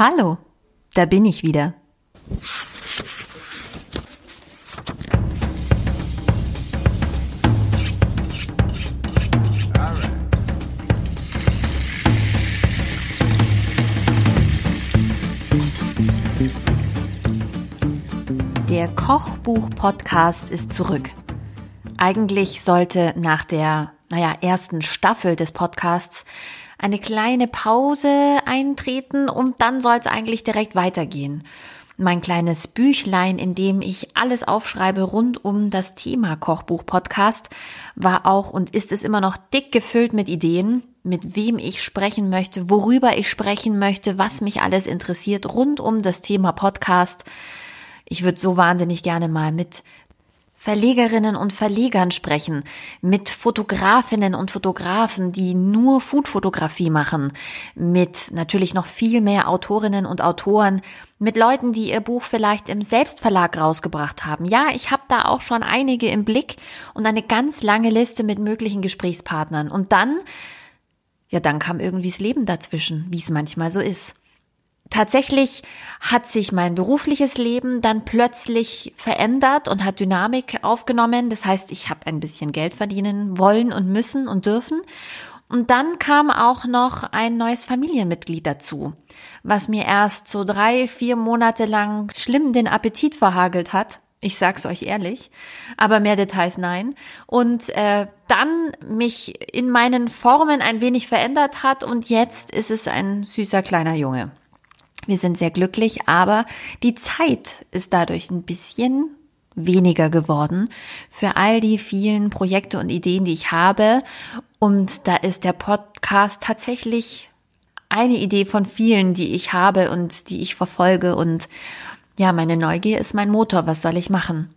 Hallo, da bin ich wieder. Der Kochbuch-Podcast ist zurück. Eigentlich sollte nach der, naja, ersten Staffel des Podcasts eine kleine Pause eintreten und dann soll es eigentlich direkt weitergehen. Mein kleines Büchlein, in dem ich alles aufschreibe rund um das Thema Kochbuch-Podcast, war auch und ist es immer noch dick gefüllt mit Ideen, mit wem ich sprechen möchte, worüber ich sprechen möchte, was mich alles interessiert rund um das Thema Podcast. Ich würde so wahnsinnig gerne mal mit Verlegerinnen und Verlegern sprechen, mit Fotografinnen und Fotografen, die nur Foodfotografie machen, mit natürlich noch viel mehr Autorinnen und Autoren, mit Leuten, die ihr Buch vielleicht im Selbstverlag rausgebracht haben. Ja, ich habe da auch schon einige im Blick und eine ganz lange Liste mit möglichen Gesprächspartnern. Und dann, ja, dann kam irgendwie das Leben dazwischen, wie es manchmal so ist. Tatsächlich hat sich mein berufliches Leben dann plötzlich verändert und hat Dynamik aufgenommen. Das heißt, ich habe ein bisschen Geld verdienen wollen und müssen und dürfen. Und dann kam auch noch ein neues Familienmitglied dazu, was mir erst so drei, vier Monate lang schlimm den Appetit verhagelt hat. Ich sag's euch ehrlich, aber mehr Details nein. Und äh, dann mich in meinen Formen ein wenig verändert hat und jetzt ist es ein süßer kleiner Junge. Wir sind sehr glücklich, aber die Zeit ist dadurch ein bisschen weniger geworden für all die vielen Projekte und Ideen, die ich habe. Und da ist der Podcast tatsächlich eine Idee von vielen, die ich habe und die ich verfolge. Und ja, meine Neugier ist mein Motor. Was soll ich machen?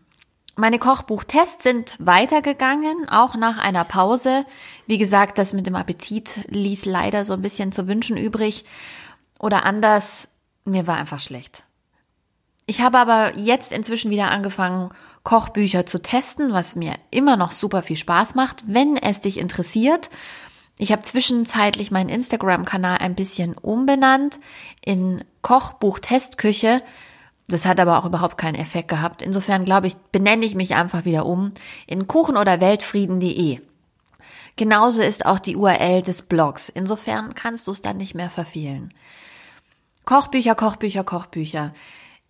Meine Kochbuchtests sind weitergegangen, auch nach einer Pause. Wie gesagt, das mit dem Appetit ließ leider so ein bisschen zu wünschen übrig. Oder anders, mir war einfach schlecht. Ich habe aber jetzt inzwischen wieder angefangen, Kochbücher zu testen, was mir immer noch super viel Spaß macht, wenn es dich interessiert. Ich habe zwischenzeitlich meinen Instagram-Kanal ein bisschen umbenannt in Kochbuch Testküche. Das hat aber auch überhaupt keinen Effekt gehabt. Insofern glaube ich, benenne ich mich einfach wieder um in kuchen- oder weltfrieden.de. Genauso ist auch die URL des Blogs. Insofern kannst du es dann nicht mehr verfehlen. Kochbücher, Kochbücher, Kochbücher.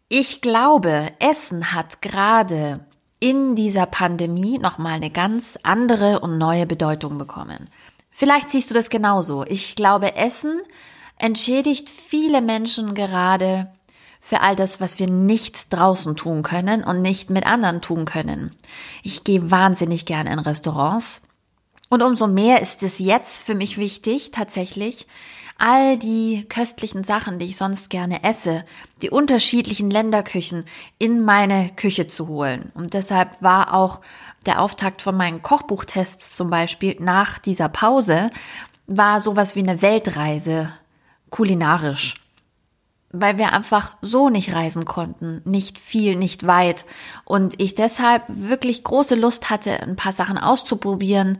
Ich glaube, Essen hat gerade in dieser Pandemie nochmal eine ganz andere und neue Bedeutung bekommen. Vielleicht siehst du das genauso. Ich glaube, Essen entschädigt viele Menschen gerade für all das, was wir nicht draußen tun können und nicht mit anderen tun können. Ich gehe wahnsinnig gern in Restaurants. Und umso mehr ist es jetzt für mich wichtig, tatsächlich, all die köstlichen Sachen, die ich sonst gerne esse, die unterschiedlichen Länderküchen in meine Küche zu holen. Und deshalb war auch der Auftakt von meinen Kochbuchtests zum Beispiel nach dieser Pause, war sowas wie eine Weltreise kulinarisch. Weil wir einfach so nicht reisen konnten, nicht viel, nicht weit. Und ich deshalb wirklich große Lust hatte, ein paar Sachen auszuprobieren,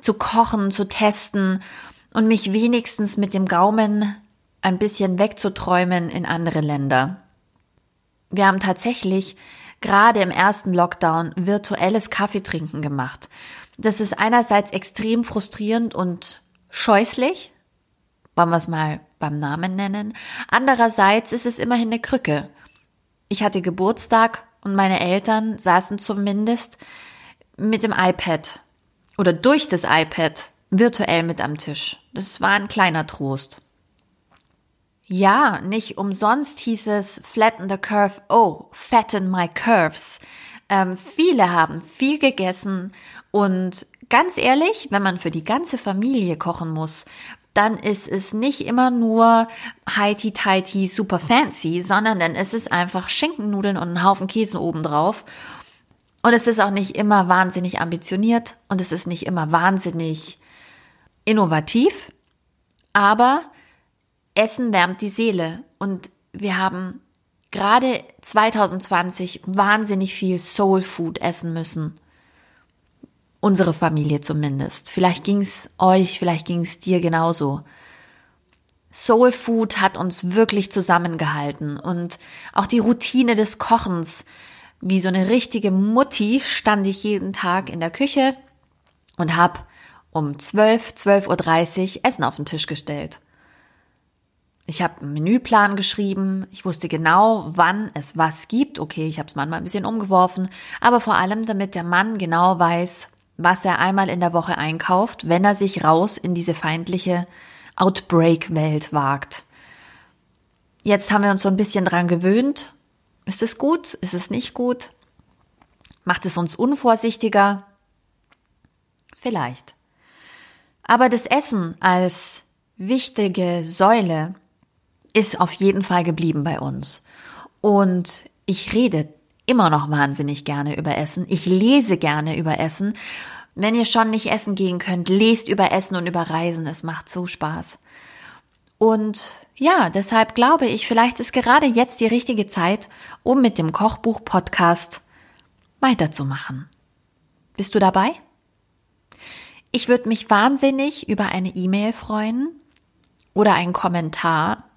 zu kochen, zu testen und mich wenigstens mit dem Gaumen ein bisschen wegzuträumen in andere Länder. Wir haben tatsächlich gerade im ersten Lockdown virtuelles Kaffeetrinken gemacht. Das ist einerseits extrem frustrierend und scheußlich, wollen wir es mal beim Namen nennen. Andererseits ist es immerhin eine Krücke. Ich hatte Geburtstag und meine Eltern saßen zumindest mit dem iPad oder durch das iPad virtuell mit am Tisch. Das war ein kleiner Trost. Ja, nicht umsonst hieß es Flatten the Curve, oh, fatten my curves. Ähm, viele haben viel gegessen und ganz ehrlich, wenn man für die ganze Familie kochen muss, dann ist es nicht immer nur heiti tighty super fancy, sondern dann ist es einfach Schinkennudeln und ein Haufen Käse obendrauf. Und es ist auch nicht immer wahnsinnig ambitioniert und es ist nicht immer wahnsinnig innovativ, aber Essen wärmt die Seele und wir haben gerade 2020 wahnsinnig viel Soul Food essen müssen. Unsere Familie zumindest. Vielleicht ging es euch, vielleicht ging es dir genauso. Soul Food hat uns wirklich zusammengehalten und auch die Routine des Kochens. Wie so eine richtige Mutti stand ich jeden Tag in der Küche und hab um 12, 12.30 Uhr Essen auf den Tisch gestellt. Ich habe einen Menüplan geschrieben, ich wusste genau, wann es was gibt. Okay, ich habe es manchmal ein bisschen umgeworfen, aber vor allem, damit der Mann genau weiß, was er einmal in der Woche einkauft, wenn er sich raus in diese feindliche Outbreak-Welt wagt. Jetzt haben wir uns so ein bisschen dran gewöhnt. Ist es gut? Ist es nicht gut? Macht es uns unvorsichtiger? Vielleicht. Aber das Essen als wichtige Säule ist auf jeden Fall geblieben bei uns. Und ich rede immer noch wahnsinnig gerne über Essen. Ich lese gerne über Essen. Wenn ihr schon nicht essen gehen könnt, lest über Essen und über Reisen. Es macht so Spaß. Und ja, deshalb glaube ich, vielleicht ist gerade jetzt die richtige Zeit, um mit dem Kochbuch-Podcast weiterzumachen. Bist du dabei? Ich würde mich wahnsinnig über eine E-Mail freuen oder einen Kommentar,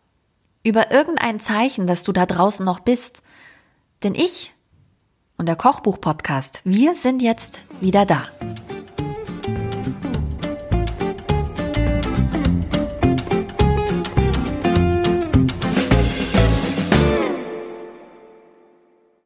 über irgendein Zeichen, dass du da draußen noch bist. Denn ich und der Kochbuch-Podcast, wir sind jetzt wieder da.